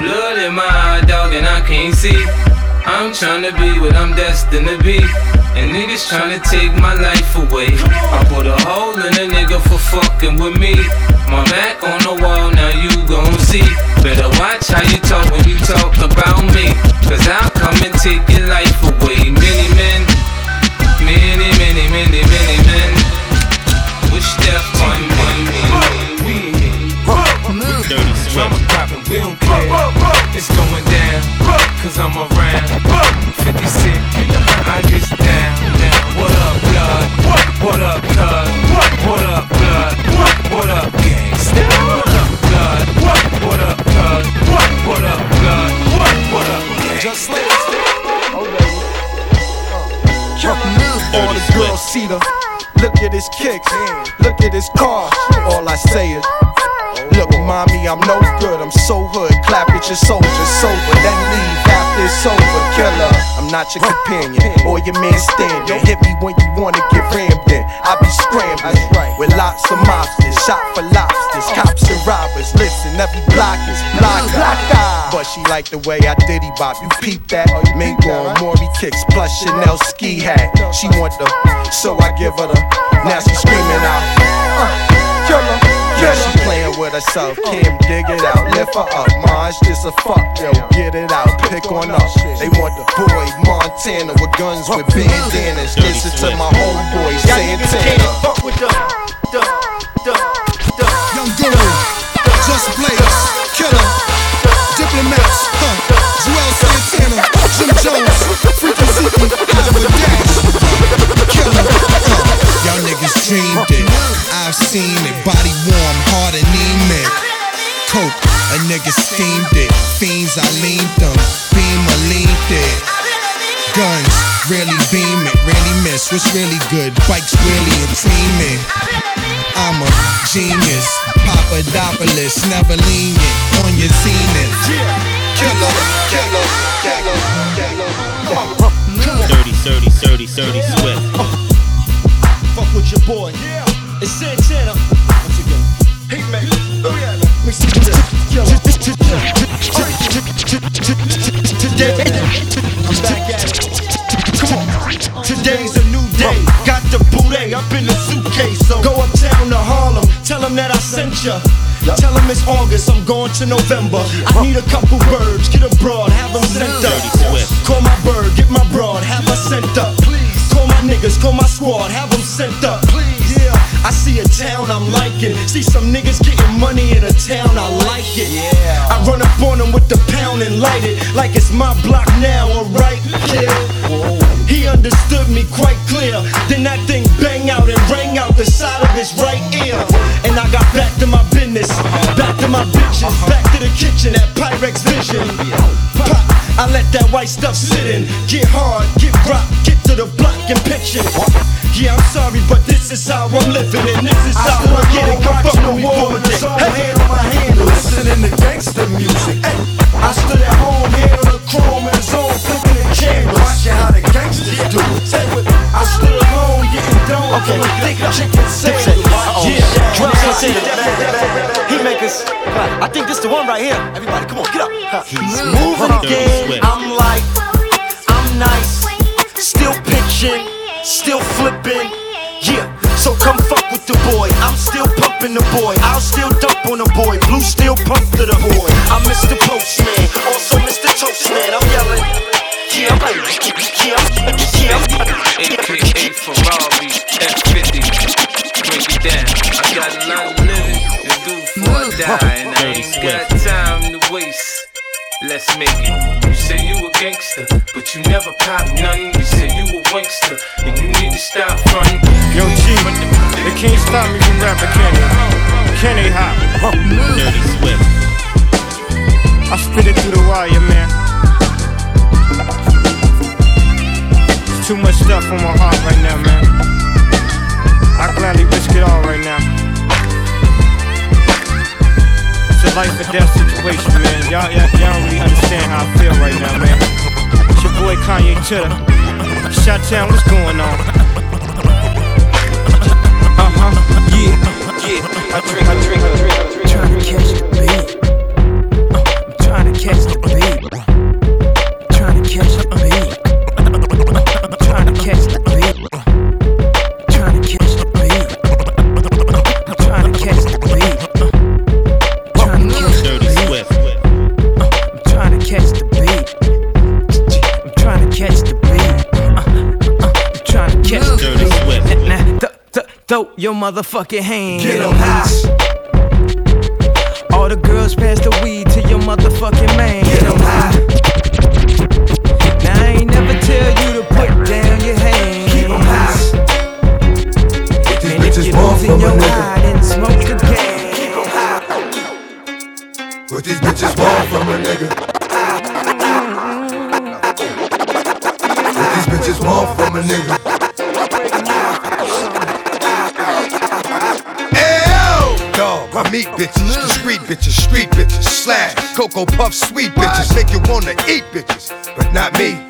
Blood in my eye, dog, and I can't see. I'm trying to be what I'm destined to be. And niggas trying to take my life away. I put a hole in a nigga for fucking with me. My back on the wall, now you gon' see. Better watch how you talk when you talk about me. Cause I'll come and take your life away. We. It's going down, cause I'm around. 50 Cent, I get down, down. What up, blood? What up, cuz? What up, blood? What up, gangsta? What up, blood? What up, cuz? What up, blood? What up, gangsta? Just listen. All the girls see the. Look at his kicks, look at his car. All I say is, Look, mommy, I'm no good. I'm so hood. Clap at your soldiers sober, then leave after it's over. Killer, I'm not your companion or your man standing. Hit me when you wanna get rammed in. I be scrambling with lots of mobsters, shot for lobsters, cops and robbers. Listen, every block is block. But she like the way I diddy bop. You peep that? Mingo on Maury kicks plus Chanel ski hat. She want the, so I give her the. Now she screaming out, uh, killer. Yeah, she playing with herself. Kim, dig it out, lift her up. Mine's just a fuck, yo. Get it out, pick on up. They want the boy Montana with guns with bandanas. Listen to my homeboy Santana. Fuck with the, the, the, a nigga steamed it. Fiends, I leaned them. Beam, I leaned it. Guns, really beam it, really miss. What's really good? Bikes, really a team it. I'm a genius, Papadopoulos, never lenient on your zenith. Killer, killer, killer, killer. Dirty, dirty, dirty, dirty Swift. Fuck with your boy. Yeah. It's Santana. Once again. Hey man. Oh yeah. Mix it with Today, I'm back at it. Come on. Today's a new day. Got the booty up in the suitcase. So go uptown to Harlem. Tell them that I sent ya. Tell them it's August. I'm going to November. I need a couple birds. Get a broad. Have them sent up. Call my bird. Get my broad. Have her sent up. Please. Call my niggas. Call my squad. Have them sent up. Please. I see a town I'm liking. See some niggas getting money in a town I like it. Yeah. I run up on them with the pound and light it like it's my block now. Alright. Yeah. He understood me quite clear. Then that thing bang out and rang out the side of his right ear. And I got back to my business, back to my bitches, uh-huh. back to the kitchen at Pyrex Vision. Pop, I let that white stuff sit in. Get hard, get rock, get to the block and pitch it. Yeah, I'm sorry, but this is how I'm living, and this is how I get it. Come fuck with me for a day. Hey, hand on my hand, listening to gangster music. Hey, I stood at home, hand on the chrome and zone, flipping the cameras. Watching how the gangsters do it. Say? I stood at home, getting down. Okay, think of chicken sandwich. Yeah, Drum Santana. He make us. I think this the one right here. Everybody, come on, get up. He's moving again. I'm like, I'm pumping the boy. I'll still dump on the boy. Blue still pump to the boy. I'm Mr. Postman, also Mr. Toastman. I'm yelling. Yeah, I'm yeah, yeah, I'm- AKA Ferrari F50. Break it down. I got a lot Let's make it. You say you a gangster, but you never pop nothing. You say you a wankster, and you need to stop fronting. Yo, G, they can't stop me from rapping, can they? Can they hop? Dirty Swift. I spit it through the wire, man. There's too much stuff on my heart right now, man. I gladly risk it all right now life or death situation, man. Y'all, y'all, y'all don't really understand how I feel right now, man. It's your boy Kanye Titter. Shot Town, what's going on? Uh huh, yeah, yeah. I drink, I drink, I drink, I. Trying to catch the beat. Uh, I'm trying to catch the beat. I'm trying to catch the beat. I'm trying to catch the throw your motherfucking hands. Get 'em high. All the girls pass the weed to your motherfucking man. Get 'em high. Now I ain't never tell you to put down your hands. Keep 'em high. These And if bitches born from a your nigga. eye, then smoke again. But these bitches born from a nigga. But these bitches born from a nigga. Dog, I meet bitches, street bitches, street bitches, slash, cocoa puff, sweet bitches, make you wanna eat bitches, but not me.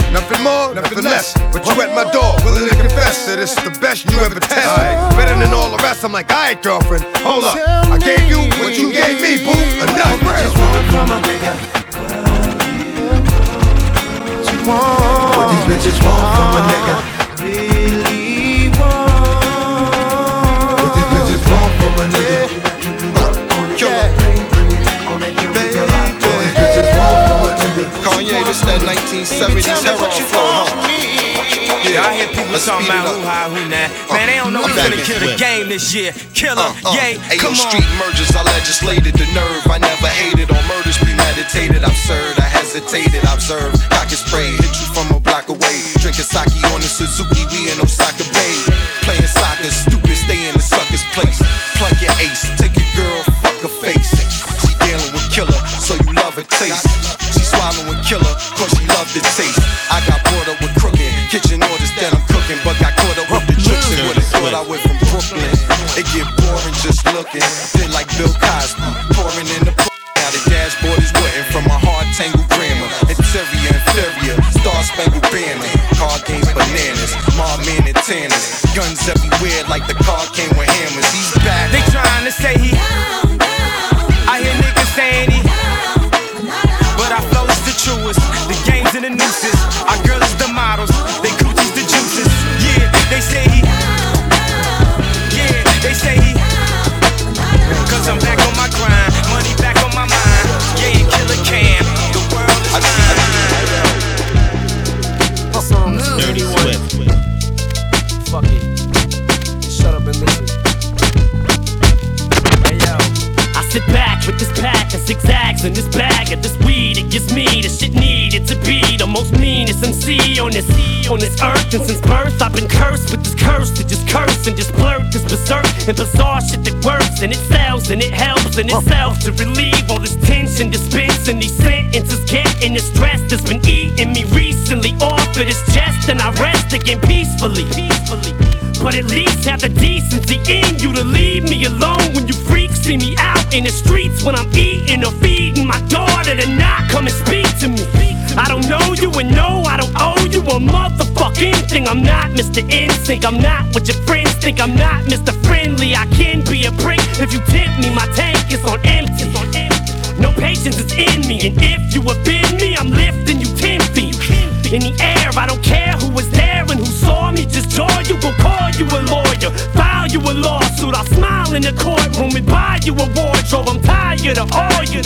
Nothing more, nothing less. But you at my door, willing to confess that it's the best you ever tested. Better than all the rest. I'm like, alright, girlfriend, hold up. I gave you what you gave me, boo. Enough. What these bitches want from a nigga? What Kanye, this that 1970s heroin flow, huh? Yeah, I hear people talking about who high, who not. Man, they don't know I'm we back finna kill the game this year. Killer, Uh, uh. yay, Ayo, come on. street mergers, I legislated the nerve. I never hated on murders, premeditated, absurd. I hesitated, I observed, cocky spray, hit you from a block away. Drinking sake on the Suzuki, we in Osaka Bay. Playing soccer, stupid, stay in the sucker's place. Plug your ace, killer, cause she love the taste. I got brought up with crooked kitchen orders that I'm cooking, but got caught up with the tricks and what I thought I went from Brooklyn. It get boring just looking, feel like Bill Cosby, pouring in the now the dashboard is wooden from my hard tangled grammar. Interior inferior, star spangled banner. Car game bananas, mom man and tanners. Guns everywhere like the car came on this on this earth. And since birth, I've been cursed with this curse to just curse and just blurt this berserk and bizarre shit that works and it sells and it helps and it itself to relieve all this tension, dispensing these sentences, getting the stress that's been eating me recently off of this chest, and I rest again peacefully. Peacefully. But at least have the decency in you to leave me alone when you freaks see me out in the streets when I'm eating or feeding my daughter to not come and speak to me. I don't know you and no, I don't owe you a motherfucking thing. I'm not Mr. NSYNC, I'm not what your friends think. I'm not Mr. Friendly, I can be a prick if you tempt me. My tank is on empty. No patience is in me, and if you offend me, I'm lifting you ten feet in the air. I don't care who was there and who saw me. Just jaw you, go call you a lawyer, you a lawsuit. I'll smile in the courtroom and buy you a wardrobe. I'm tired of all you.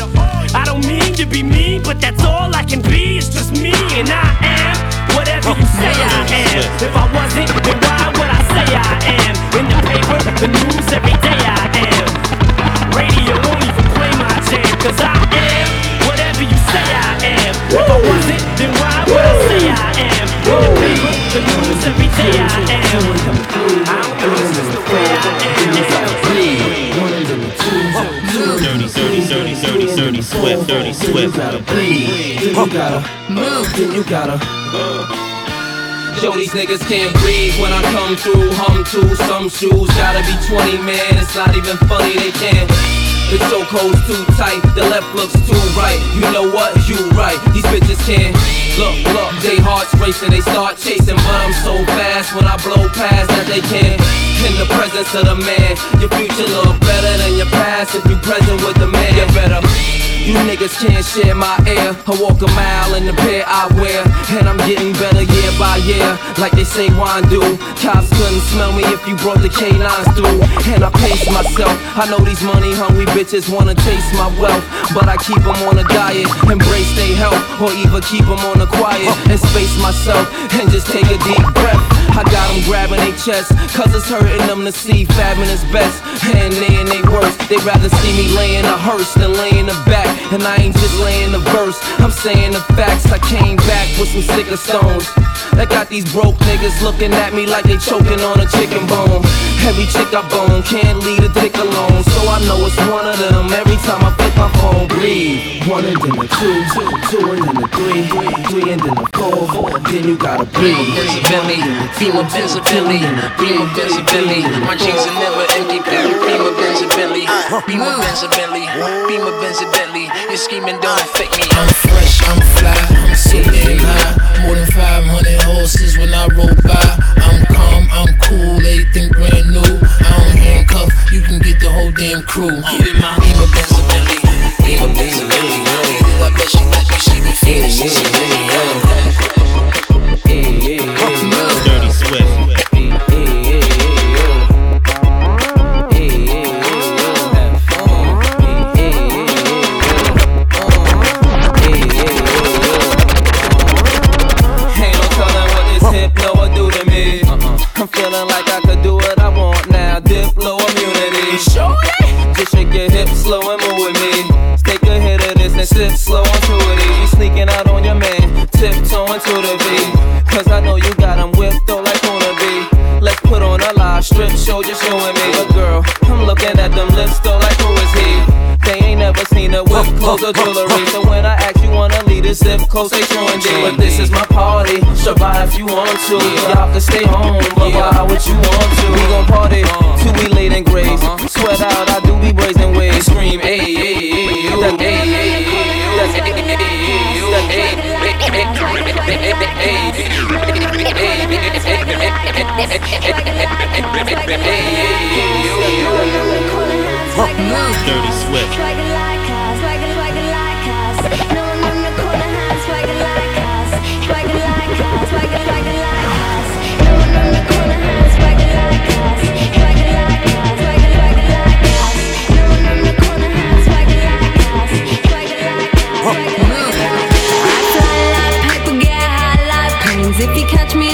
I don't mean to be mean, but that's all I can be. It's just me, and I am whatever you say I am. If I wasn't, then why would I say I am? In the paper, the news, every day I am. Radio won't even play my jam, cause I am whatever you say I am. If I wasn't, then why would I say I am? In the paper, the news, every day I am. Swift. Dirty Swift. You gotta move, then you gotta. Yo, these niggas can't breathe when I come through. Hum to some shoes, gotta be 20, man. It's not even funny, they can't. The chokehold's too tight, the left looks too right. You know what? You right. These bitches can't. Look, look, they hearts racing, they start chasing, but I'm so fast when I blow past that they can't. In the presence of the man, your future look better than your past if you present with the man. You better You niggas can't share my air. I walk a mile in the pair I wear. And I'm getting better year by year. Like they say wine do. Cops couldn't smell me if you brought the canines through. And I pace myself. I know these money hungry bitches wanna taste my wealth. But I keep them on a diet. Embrace their health. Or even keep them on the quiet. And space myself. And just take a deep breath. I got them grabbing their chest. Cause it's hurting them to see fabbing is best. And they in they worst. They rather see me laying a hearse than laying a back. And I ain't just laying a verse. I'm saying the facts. I came back with some sicker stones. That got these broke niggas looking at me like they choking on a chicken bone. Every chick I bone can't leave a dick alone. So I know it's one of them. Every time I flip my phone, breathe. One and then the two, two, two and then the three, three and then the four, four. Then you gotta breathe. Benz or Bentley, Beamer Benz or Bentley, Beamer Benz or Bentley. My jeans are never empty, Beamer Benz or Bentley, Beamer Benz or Bentley, Beamer Benz or Bentley. Your scheming don't affect me. I'm fresh, I'm fly, I'm so damn high. More than 500 horses when I roll by. I'm calm, I'm cool, everything brand new. I don't handcuff, you can get the whole damn crew. Get in my Beamer Benz or Bentley, Beamer Benz or Bentley. I bet she let me see me feeling, she see me Dirty Swift. Your hips slow and move with me. Take a hit of this and sip slow onto it. You sneaking out on your man, tiptoeing to the beat. Cause I know you got him whipped though like Una B. Let's put on a live strip show, just you and me. But girl, I'm looking at them lips though like who is he? They ain't never seen a whip clothes or jewelry. So when I ask wanna lead a sip close, they true indeed. But this is my party, survive if you want to. Y'all can stay home, but why would you want to? We gon' party till we late in grace. Sweat out, I do be brazen ways. Scream, ayy, ayy, ayy. That's ayy, that's ayy, ayy, ayy, yo. That's ayy, Dirty Swift. If you catch me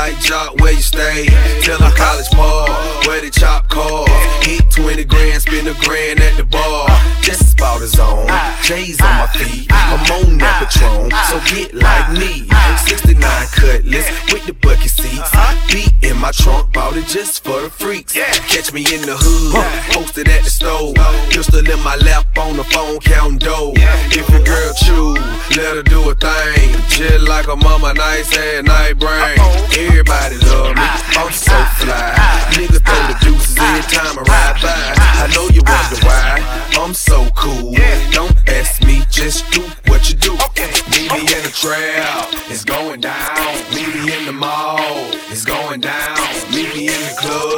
like Jock, where you stay? Tell them college ball, where the chop call. Hit 20 grand, spend a grand at the bar. J's on my feet, I'm on that Patron, so get like me. 69 cutlass with the bucket seats. Beat in my trunk, bought it just for the freaks. Catch me in the hood, posted at the store. Pistol in my lap on the phone, counting dough. If your girl chew, let her do a thing. Just like a mama, nice and night brain. Everybody love me, I'm so fly. Nigga throw the deuces every time I ride by. I know you wonder why I'm so cool. Don't ask me, just do what you do. Okay. Meet me in the trap, it's going down. Meet me in the mall, it's going down. Meet me in the club,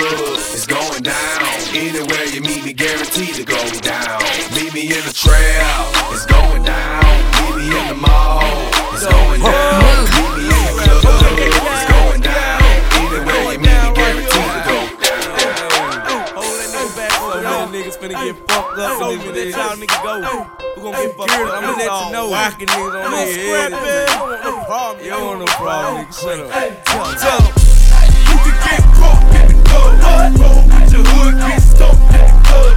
it's going down. Anywhere you meet me, guaranteed to go down. Meet me in the trap, fucked up in this bitch. Y'all niggas go. We gon' get fucked up. I'm gonna let you know. Whacking niggas on their head. You don't want no problem. You don't want no problem, nigga. Shut up. Tell 'em, tell 'em. You can get caught in the club. Roll with your hood, get stumped in the club.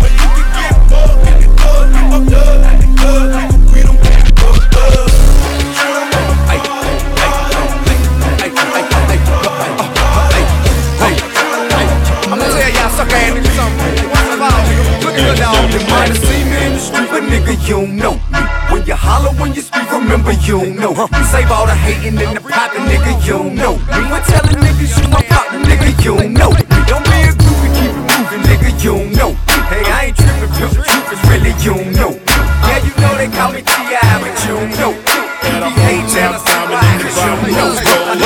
But you can get fucked in the club. Get fucked up in the club. All, look at the dog. You might have seen me in the street, but nigga, you don't know me. When you holler, when you speak, remember you don't know. You save all the hating in the pocket, nigga, you don't know. Me when telling niggas you my partner, nigga, you don't know. Me don't be a groupie, keep it moving, nigga, you don't know. Hey, I ain't tripping, pimp, the truth is really you don't know. Yeah, you know they call me T.I., but you don't know. You be hating, tell us why, cause you don't know.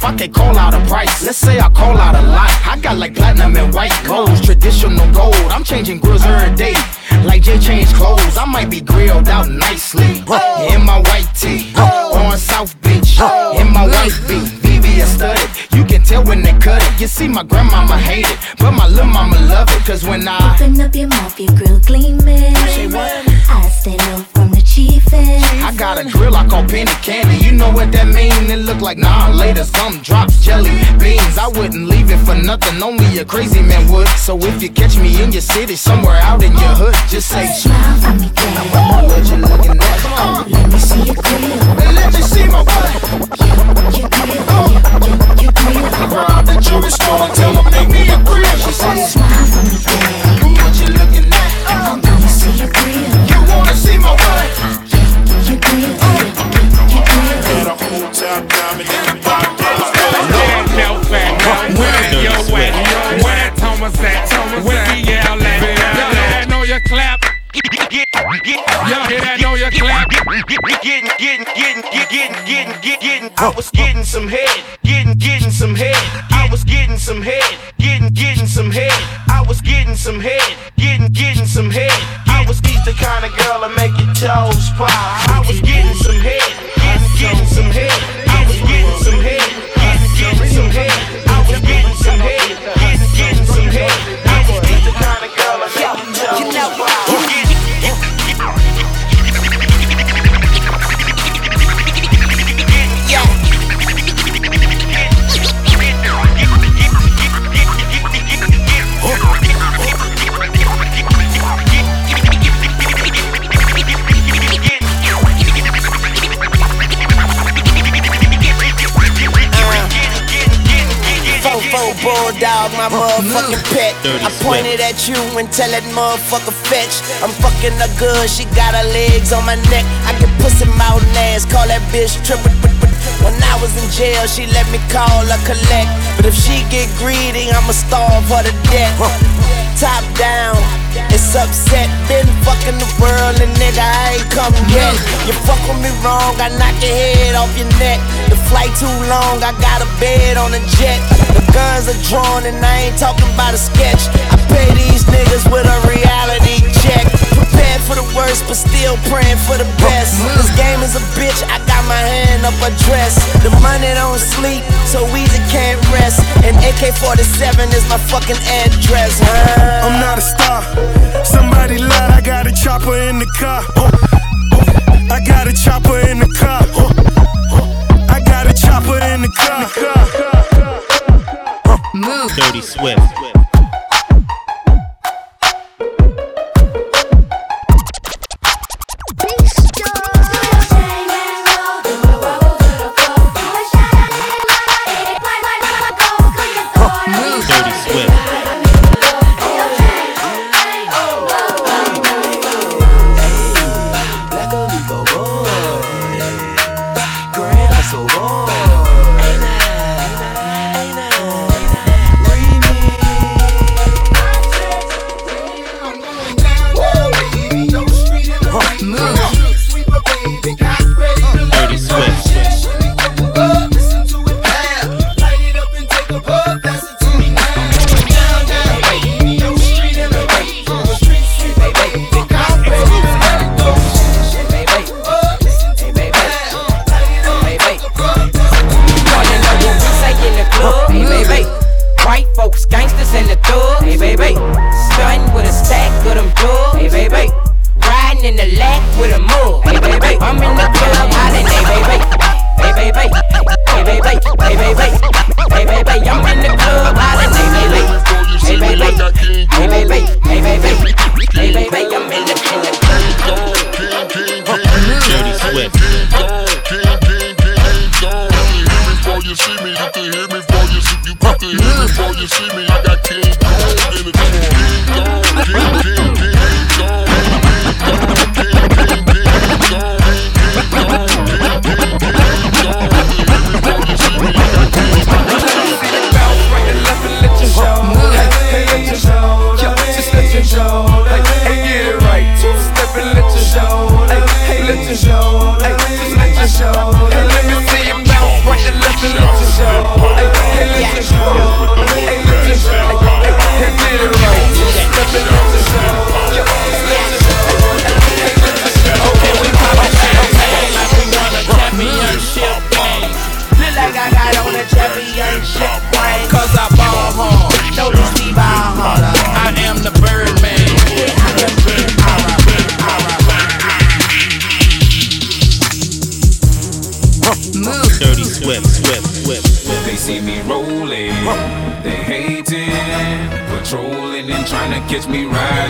If I could call out a price, let's say I call out a lot. I got like platinum and white gold, traditional gold. I'm changing grills every day. Like Jay changed clothes, I might be grilled out nicely. In my white tee, on South Beach, in my white beat. BB studded. You can tell when they cut it. You see, my grandmama hate it, but my little mama love it. Cause when I Open up your mouth, your grill gleaming. I stay low from the I got a grill I call penny candy. You know what that mean? It look like nah later. Some drops jelly beans. I wouldn't leave it for nothing. Only a crazy man would. So if you catch me in your city, somewhere out in your hood, just say Smile for me, girl. what you looking at. Uh, Let me see your grill. let me see my butt. Your grill, your, your, your grill. Rob the jewelry store and tell them make me a grill. She say Smile for me, girl. what you looking at. Uh, Let me see your grill. You your grill. Where? Where Thomas at? Where you clap. Y'all hear that? Know you clap. I was getting some head, getting, getting some head. I was getting some head, getting, getting some head. I was getting some head, getting, getting some head. I was he's the kind of girl that make your toes pop. I was getting some head, getting, getting some head. Dirty I pointed at you and tell that motherfucker fetch. I'm fucking her good, she got her legs on my neck. I get pussy mouth ass, call that bitch trippin'. When I was in jail, she let me call her collect. But if she get greedy, I'ma starve her to death. Top down, it's upset. Been fucking the world and nigga, I ain't come yet. You fuck with me wrong, I knock your head off your neck. The flight too long, I got a bed on a jet. Guns are drawn and I ain't talking about a sketch. I pay these niggas with a reality check. Prepared for the worst, but still praying for the best. This game is a bitch, I got my hand up a dress. The money don't sleep, so easy can't rest. And AK 47 is my fucking address, huh? I'm not a star. Somebody lied, I got a chopper in the car. I got a chopper in the car. I got a chopper in the car. Dirty Swift. Catch me riding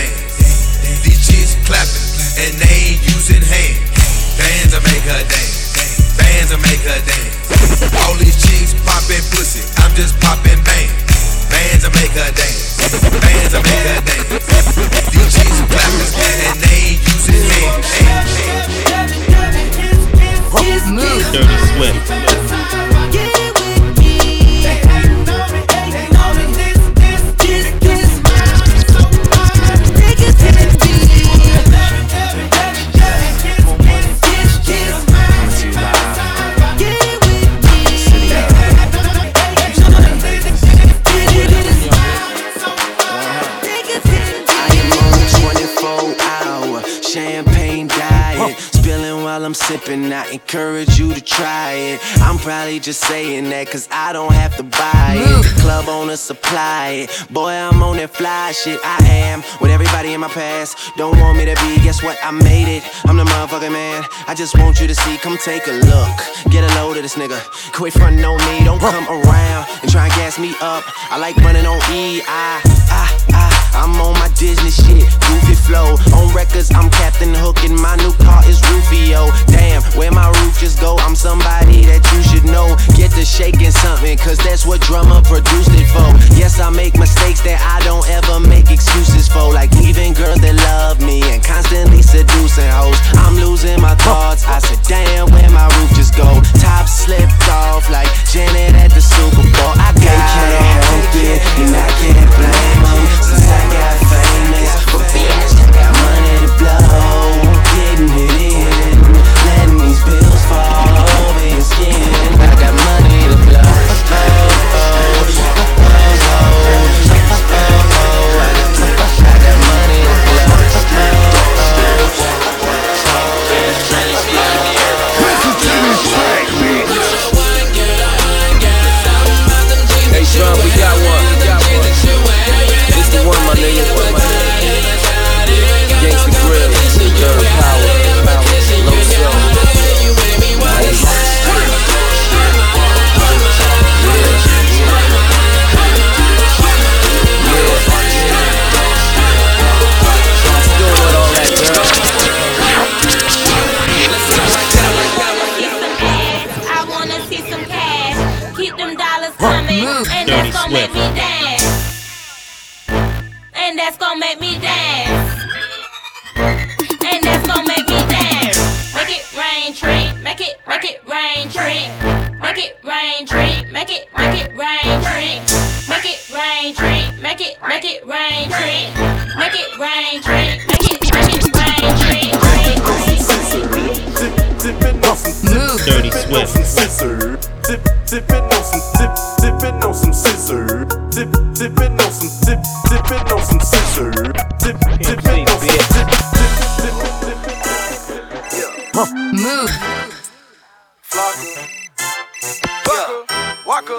popping bang. I encourage you to try it. I'm probably just saying that cause I don't have to buy it. The club owner supply it. Boy, I'm on that fly shit. I am with everybody in my past. Don't want me to be, guess what? I made it. I'm the motherfucking man. I just want you to see, come take a look. Get a load of this nigga. Quit frontin' on me, don't come around and try and gas me up. I like running on E. I, I, I. I'm on my Disney shit, goofy flow. On records, I'm Captain Hook, and my new car is Rufio. Damn, where my roof just go? I'm somebody that you should know. Get to shaking something, cause that's what drummer produced it for. On some scissor.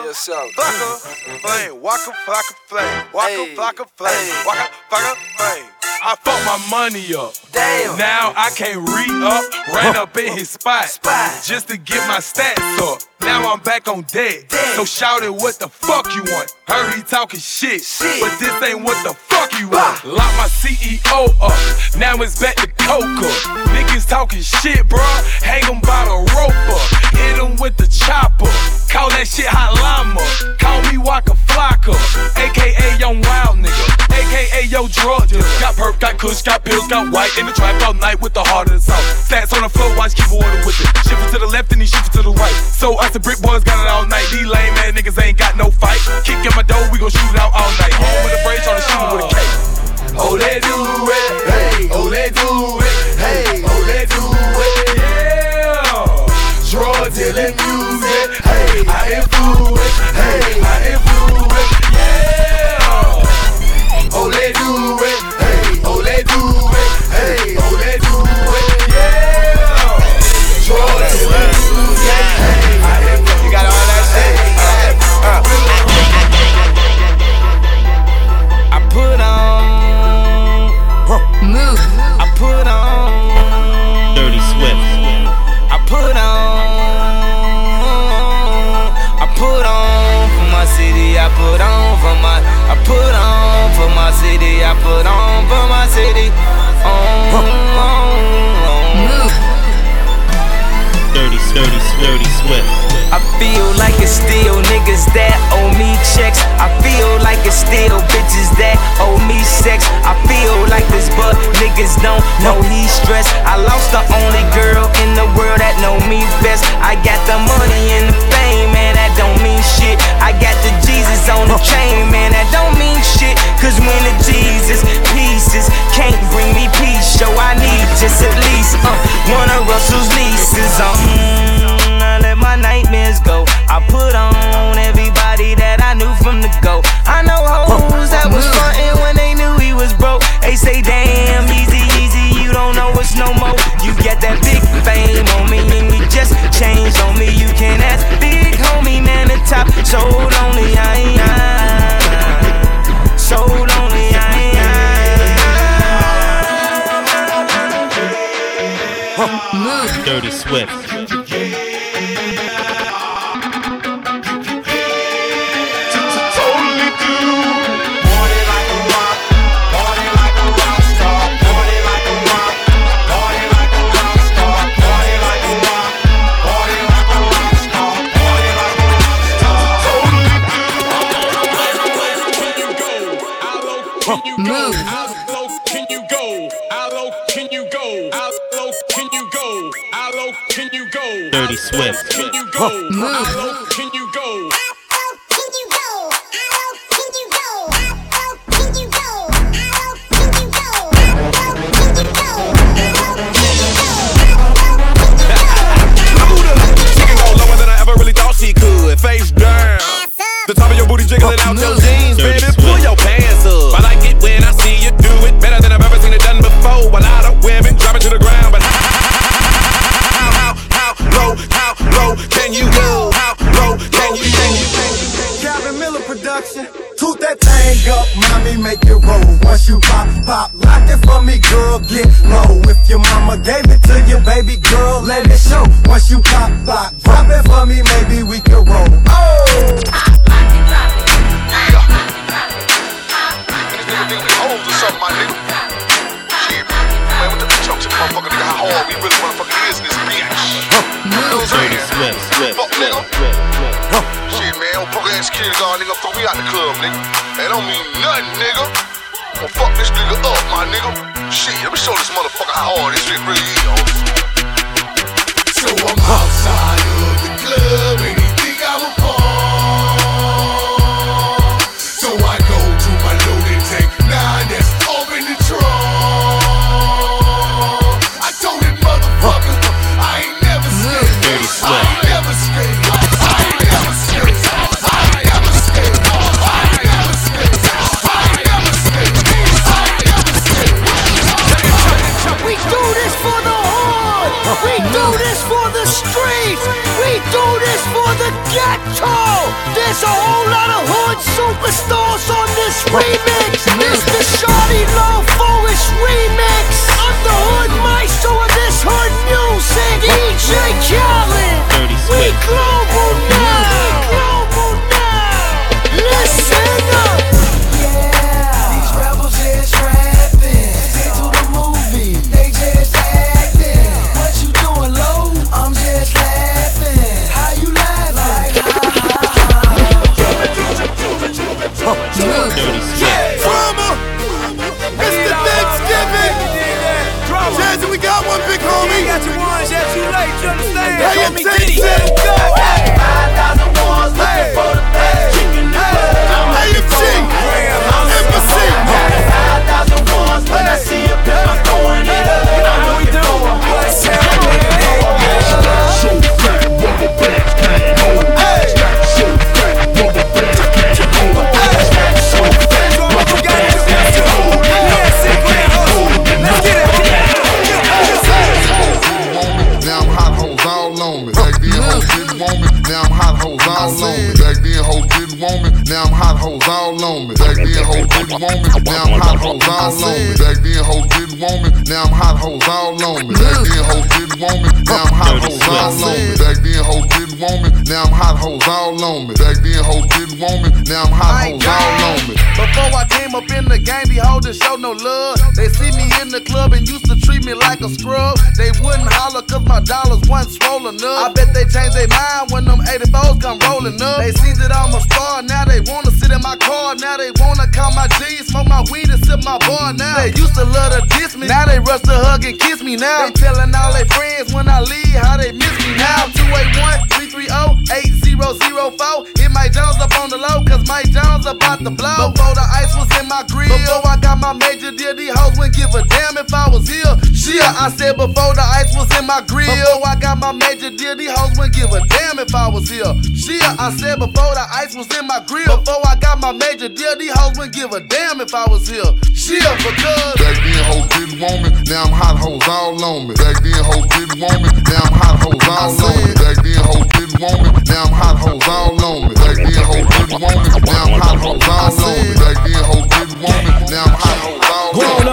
Waka, flocka, flame, waka, flocka, flame, waka, flocka, flame, waka, flocka, flame. I fucked my money up. Damn. Now I can't re up. Ran up in his spot, spot just to get my stats up. Now I'm back on deck. So shout it, what the fuck you want? Heard he talking shit, shit. but this ain't what the fuck you want. Lock my CEO up. Now it's back to Coca. Niggas talking shit, bruh. Hang 'em by the rope. Hit 'em with the chopper. Call that shit hot llama. Call me Waka Flocka. AKA Young Wild Nigga. AKA Yo Drug Dealer. Got perp, got kush, got pills, got white. In the trap all night with the heart of the song. Stats on the floor, watch keep order with it. Shift to the left and he shift to the right. So us the brick boys got it all night. These lame ass niggas ain't got no fight. Kick in my door, we gon' shoot it out all night. Home with a brace, tryna shoot it with a K. Oh, do it. Hey, oh, do it. Hey, oh, do it. Yeah. Drug dealing music. Hey, I influence. Hey, I influence. put on for my city. On, on, on. Dirty, dirty, dirty. I feel like it's still niggas that owe me checks. I feel like it's still bitches that owe me sex. I feel like this, but niggas don't know he stressed. I lost the only girl in the world that know me best. I got the money and the fame, man, that don't mean shit. I got the Jesus on the chain, man, that don't mean shit. Cause when the Jesus pieces can't bring me peace, so I need just at least uh, one of Russell's nieces. Um, my nightmares go. I put on everybody that I knew from the go. I know hoes that was frontin' when they knew he was broke. They say, damn, easy, easy, you don't know it's no more. You get that big fame on me and you just changed on me. You can ask big homie, man, the top. So lonely, I ain't. I, so lonely, I ain't. Dirty Swift. Swift. Move. My smoke my weed and sip my bar now. They used to love to diss me, now they rush to hug and kiss me now. They telling all their friends when I leave how they miss me now. 281 330 8004. Hit Mike Jones up on the low, cause Mike Jones about to blow. Before the ice was in my grill, before I got my major deal, these hoes wouldn't give a damn if I. Shit, I said before the ice was in my grill, before I got my major deal, these hoes wouldn't give a damn if I was here. Shit, I said before the ice was in my grill, before I got my major deal, these hoes wouldn't give a damn if I was here. Shit, because Back then, hoes didn't want me. Now I'm hot hoes all on me. Back then, hoes didn't want me. Now I'm hot hoes all on me. Back then, hoes didn't want me. Now I'm hot hoes all on me. Back then, hoes didn't want me. Now I'm hot hoes all on me. Back then, hoes didn't want me. Now I'm hot hoes all on me.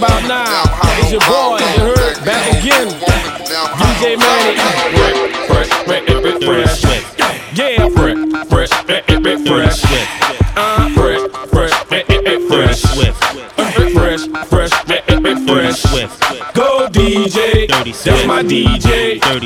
About now, it's your boy, you heard, back again. DJ Mannie. Fresh, fresh, fresh, fresh. Yeah, fresh, fresh, fresh, fresh. Uh, fresh, fresh, fresh, fresh, fresh, fresh, fresh. Go DJ, that's my DJ. Go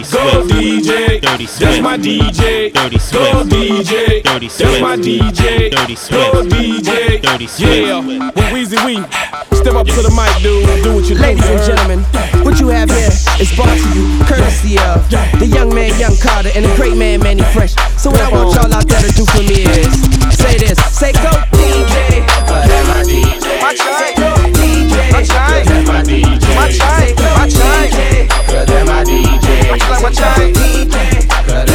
DJ, that's my DJ. Go DJ, that's my DJ. Go DJ, yeah. With Weezy We, step up to the mic, dude. Do what you. Ladies and gentlemen, what you have here is brought to you courtesy of the young man, Young Carter, and the great man, Mannie Fresh. So what I want y'all out there to do for me is say this, say go DJ. My DJ. My say go DJ. My chain. My DJ. My chain. My chain. Cause that's my DJ. My chain. Cause that's my, my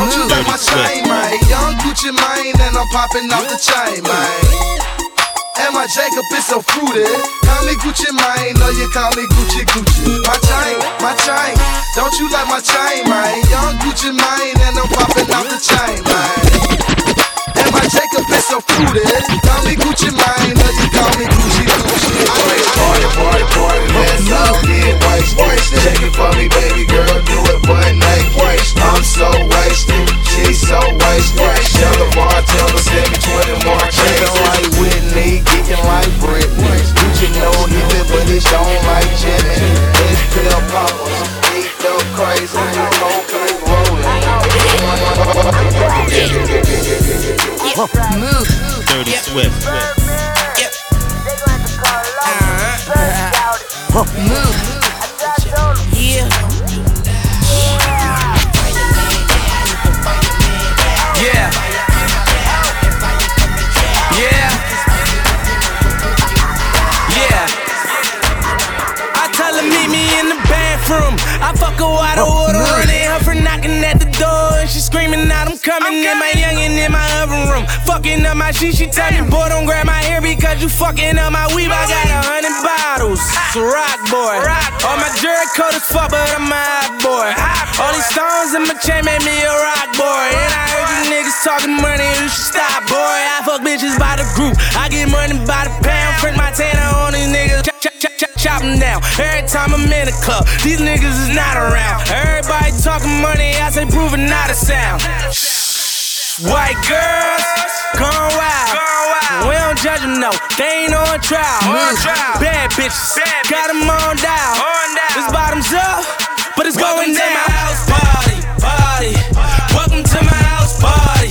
Don't you like my chain, man? Young Gucci Mane, and I'm popping off the chain, man. And my Jacob is so fruity. Call me Gucci Mane, or you call me Gucci Gucci. My chain, my chain. Don't you like my chain, man? Young Gucci Mane, and I'm popping off the chain, man. And my Jacob is so fruity. Call me Gucci Mane, or you call me Gucci. She tell me, boy, don't grab my hair because you fucking up my weave. I got a hundred bottles. It's a rock boy. All my jury coat is fuck, but I'm a hot boy. All these stones in my chain made me a rock boy. And I heard you niggas talking money, you should stop, boy. I fuck bitches by the group. I get money by the pound. Print my tanner on these niggas. Chop, chop, chop, chop, chop them down. Every time I'm in the club, these niggas is not around. Everybody talking money, I say proving not a sound. White girls, gone wild. We don't judge them, no. They ain't on trial. Bad bitches, got them on dial. It's bottoms up, but it's going down. Welcome to my house party, party. Welcome to my house party,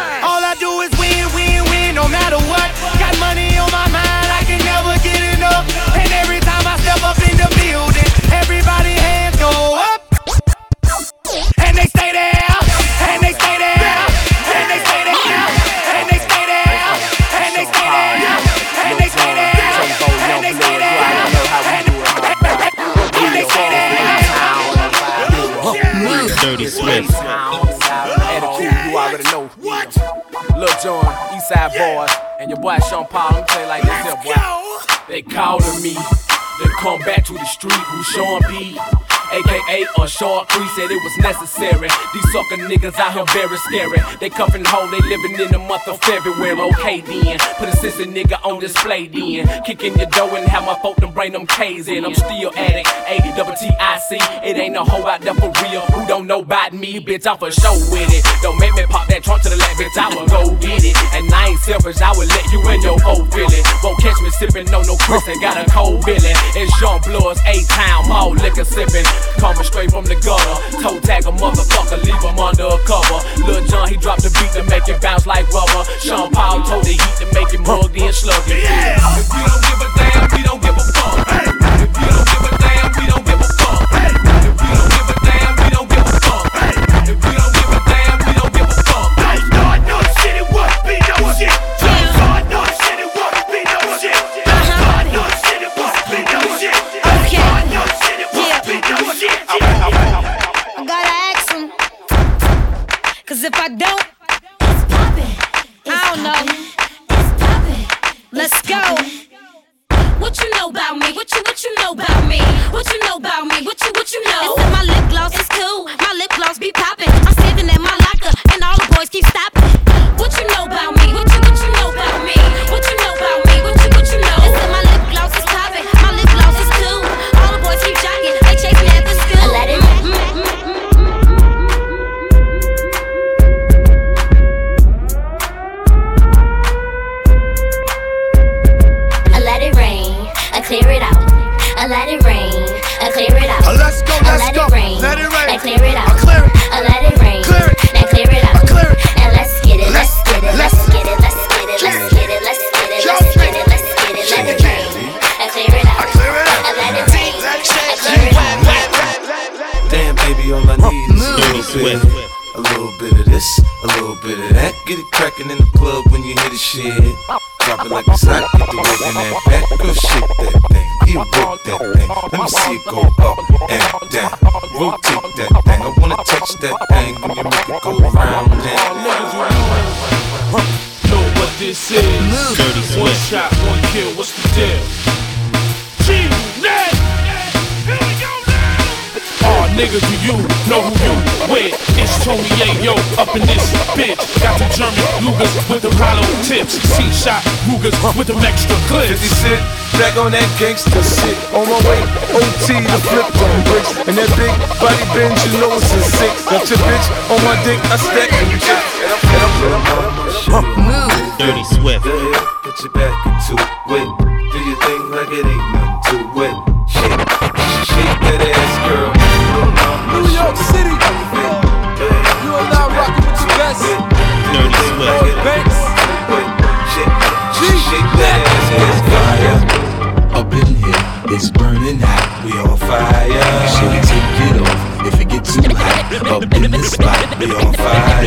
Smith. Attitude, you already know. What? Lil Jon, Eastside yeah. Boys, and your boy Sean Paul. I'm tell like this here, boy. They called on me. They come back to the street. Who Sean B? aka Unshaw Cree, said it was necessary. These sucker niggas out here very scary. They cuffin' hoe. they living in the month of February. Okay then, put a sister nigga on display then. Kickin' your door and have my folk to bring them K's in. I'm still at it, A double T I C. It ain't no hoe out there for real. Who don't know about me, bitch? I'm for show with it. Don't make me pop that trunk to the left, bitch. I will go get it. And I ain't selfish, I will let you in your whole feeling. Won't catch me sippin' no no Chris got a cold billy. It's Jean Blood's A-Town, all liquor sippin'. Coming straight from the gutter. Toe tag a motherfucker, leave him under a cover. Lil Jon, he dropped the beat to make it bounce like rubber. Sean Paul told the heat to make it mugged and it. Yeah. If you don't give a damn, we don't give a fuck. Hey. don't. on that gangsta shit. On my way, OT to flip on bricks. And that big body bend, you know it's a six. Got your bitch on my dick, I stack and you Dirty Swift. Get your back into it. Do your thing like it ain't nothing to it. In this spot, be on fire.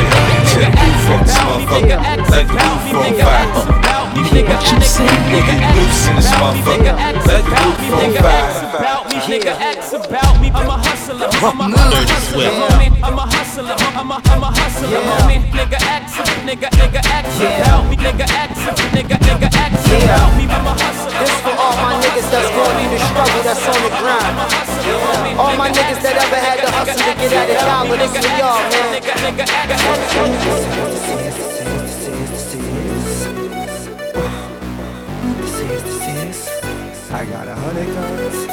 Check roof on this motherfucker. The roof on fire. You hear what you say, nigga? Loose in this motherfucker. Let the roof on fire. Hustler. I'm a, I'm a hustler, homie. I'm a hustler. I'm a, I'm a hustler, homie. Nigga, X, nigga, nigga, X about me. Nigga, X, nigga, nigga, X about me. I'm a hustler. This for all my niggas that's going through the struggle that's on the grind. All my niggas that ever had to hustle to get out of dollar, this for y'all, man. I got a hundred guns.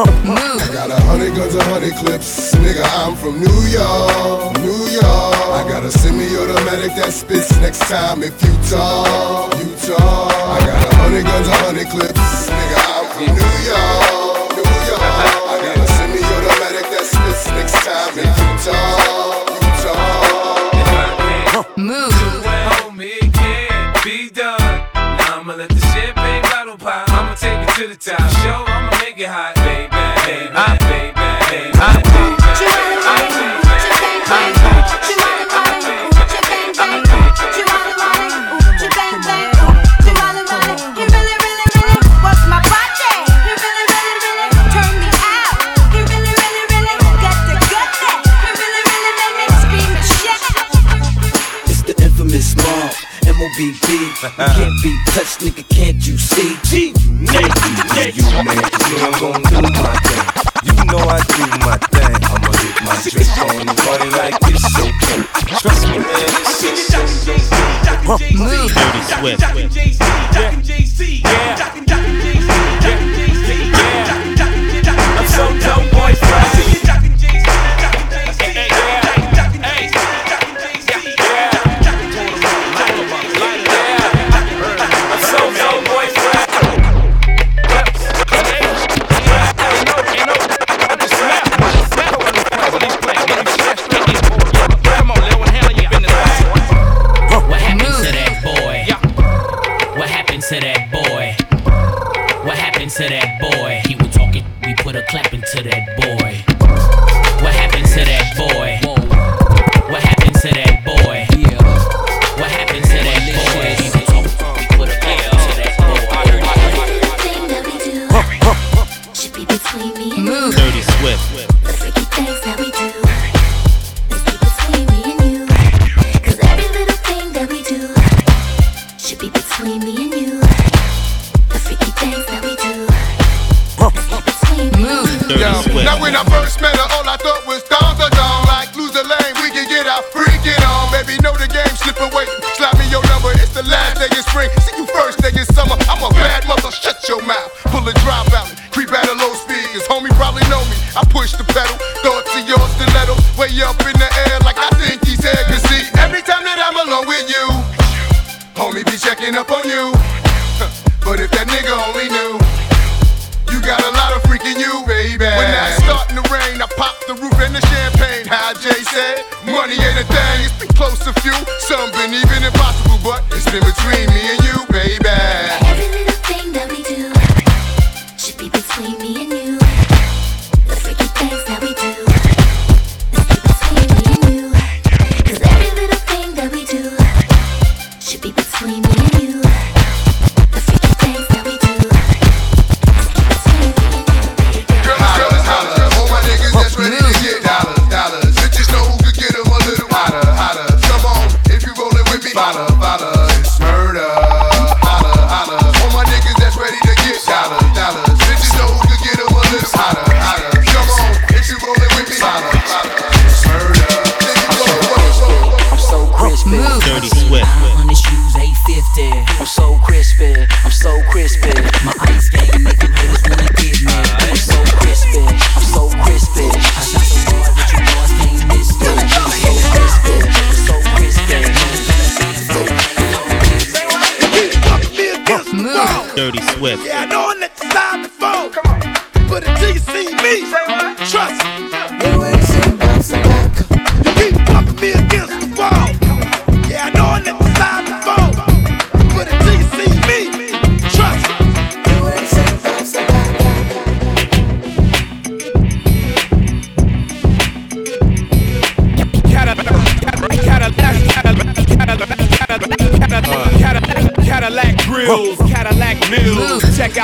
I got a hundred guns, a hundred clips. Nigga, I'm from New York, New York. I got a semi-automatic that spits next time if you talk, you talk. I got a hundred guns, a hundred clips. Nigga, I'm from New York, New York. I got a semi-automatic that spits next time if you talk, you talk. Move. Homie, can't be done. Now I'ma let the champagne bottle pop. I'ma take it to the top. M-O-B-B. You can't be touched, nigga, can't you see? G, nigga, You man, you know I'm gon' do my thing. You know I do my thing. I'ma get my drink on and party like it's okay. Trust me, man, it's so so so. Dirty Swift. I'm so dope, boy, fresh. Checking up on you. But if that nigga only knew. You got a lot of freaking you, baby. When that's starting to rain, I pop the roof and the champagne. How Jay said, money ain't a thing. It's been close to few, some been even impossible, but it's been between me and you, baby.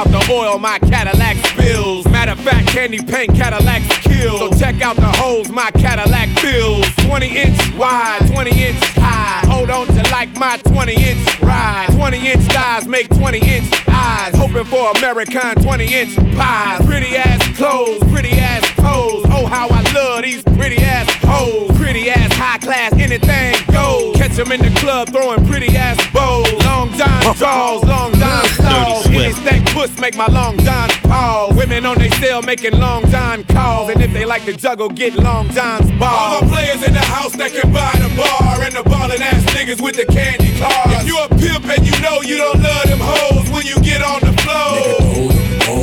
Out the oil my Cadillac spills. Matter of fact, candy paint Cadillacs kill. So check out the holes my Cadillac fills. 20 inch wide, 20 inch high. Hold on to like my 20 inch ride. 20 inch thighs make 20 inch eyes. Hoping for American 20 inch pies. Pretty ass clothes, pretty ass toes. Oh, how I love these pretty ass hoes. Pretty ass high class, anything goes. Catch 'em in the club throwing pretty ass bows. Long John draws, long John stalls. Any stack puss make my long John pause. Women on they cell making long John calls. And if they like to juggle, get long John's balls. All the players in the house that can buy the bar. And the ballin' ass niggas with the candy cars. If you a pimp and you know you don't love them hoes when you get on the floor.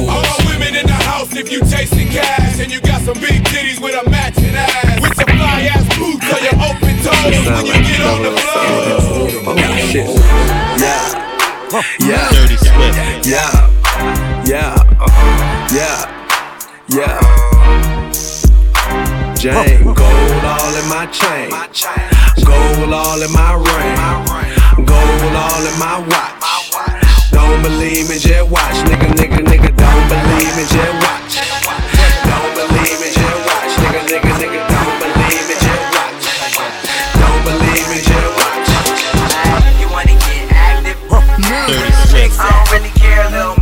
All my women in the house if you chasing cash. And you got some big titties with a matching ass. With your fly ass boots or your open toes when you get on the floor. shit. Yeah. Yeah. Dirty Swift. Yeah. Yeah. Yeah. Yeah. Jane, gold all in my chain. Gold all in my ring. Gold all in my watch. Don't believe me, just watch. Nigga, nigga, nigga, don't believe me, just watch. Don't believe me, just watch. Nigga, nigga, nigga, care, little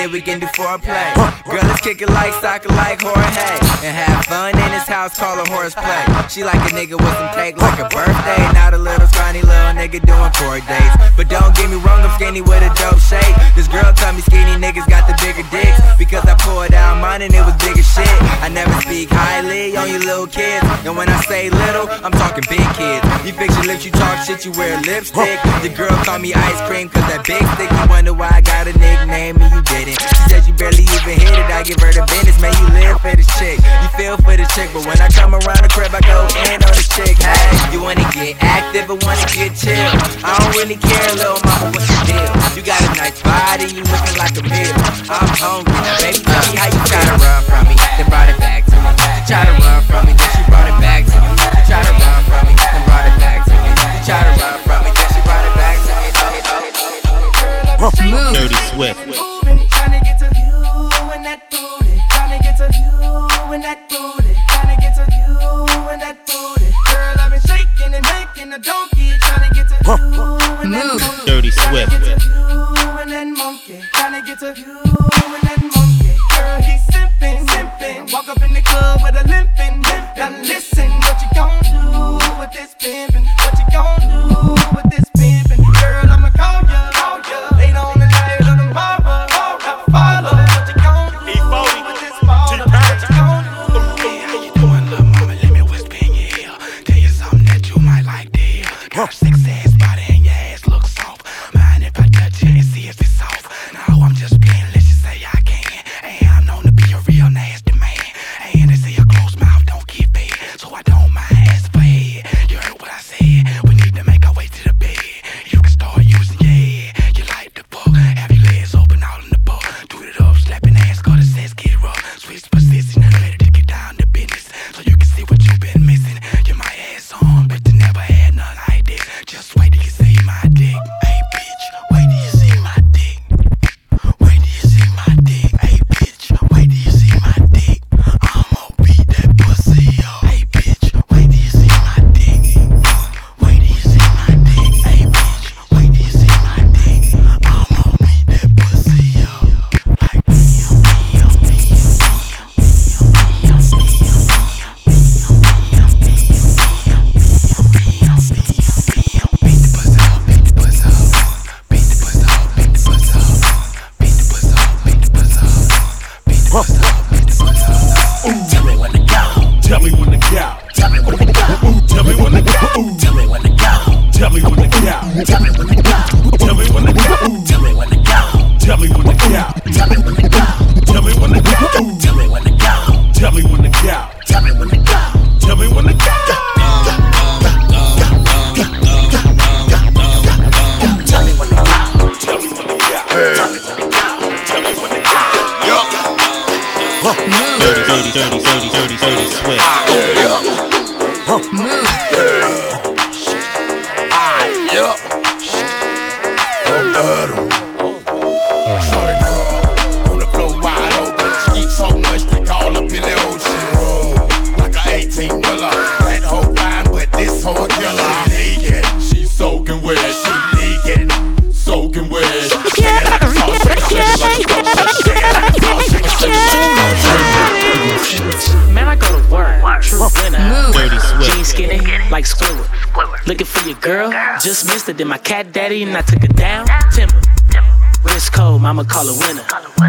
if you ain't there, we can do foreplay. Girl, let's kick it like soccer, like Jorge. And have fun in his house, call it horseplay. She like a nigga with some cake like a birthday. Not a little scrawny little nigga doing court dates. But don't get me wrong, I'm skinny with a dope shape. This girl tell me skinny niggas got the bigger dicks. Because I poured out mine and it was bigger shit. I never speak highly on you little kids. And when I say little, I'm talking big kids. You fix your lips, you talk shit, you wear lipstick. The girl call me ice cream cause that big stick. You wonder why I got a nickname and you didn't. She said you barely even hit it. I give her the business, man. You live for this chick. You feel for the chick, but when I come around the crib, I go in on the chick. Hey, you wanna get active or wanna get chill? I don't really care, little mama, what's the deal? You got a nice body, you looking like a meal. I'm hungry, baby, tell me how you try to run from me, then brought it back to me. You try to run from me, then she brought it back to me. You try to run from me, then brought it back to me. You try to run from me, then she brought it back to me. Dirty Swift. in a donkey, trying to get to you and then monkey. Dirty Swift. And then monkey, trying to get to you and then monkey. Girl, he's simping, simping. Walk up in the club with a limp. Like Squidward. Looking for your girl. Just missed it. Then my cat daddy and I took it down. Timber. Wrist cold, mama call it winner.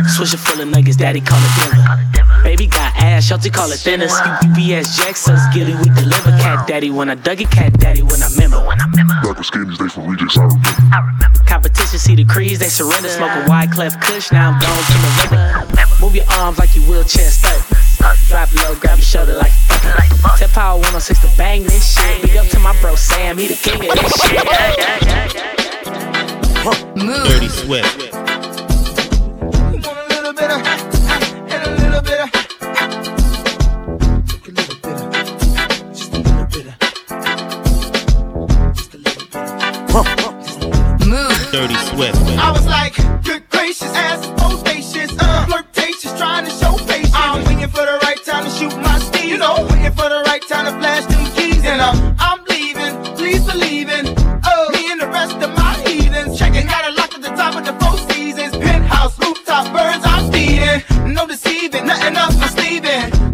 Swisher full of nuggets, daddy call it dinner. Baby got ass, Shelty call it thinners. UPS Jackson, Gilly, we deliver. Cat daddy when I dug it, cat daddy when I remember. Back with skinnies, they from rejects, I remember. Competition see the crease, they surrender. Smoke a wide clef kush, now I'm gone to the river. Move your arms like you will wheelchair stuck. Drop low, grab your shoulder like fuck. Power 106 to bang this shit. Big up to my bro Sam, he the king of this shit. Dirty Swift. Dirty Swift. I was like, good gracious, ass, bodacious, uh, flirtatious, trying to so waiting for the right time to flash them keys, and I'm I'm leaving. Please believe in oh, me and the rest of my heathens. Checking a lock at the top of the four seasons. Penthouse, rooftop, birds, I'm feeding. No deceiving, nothing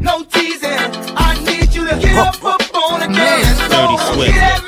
no teasing. I need you to get up, up on the dance floor. Dirty Swift.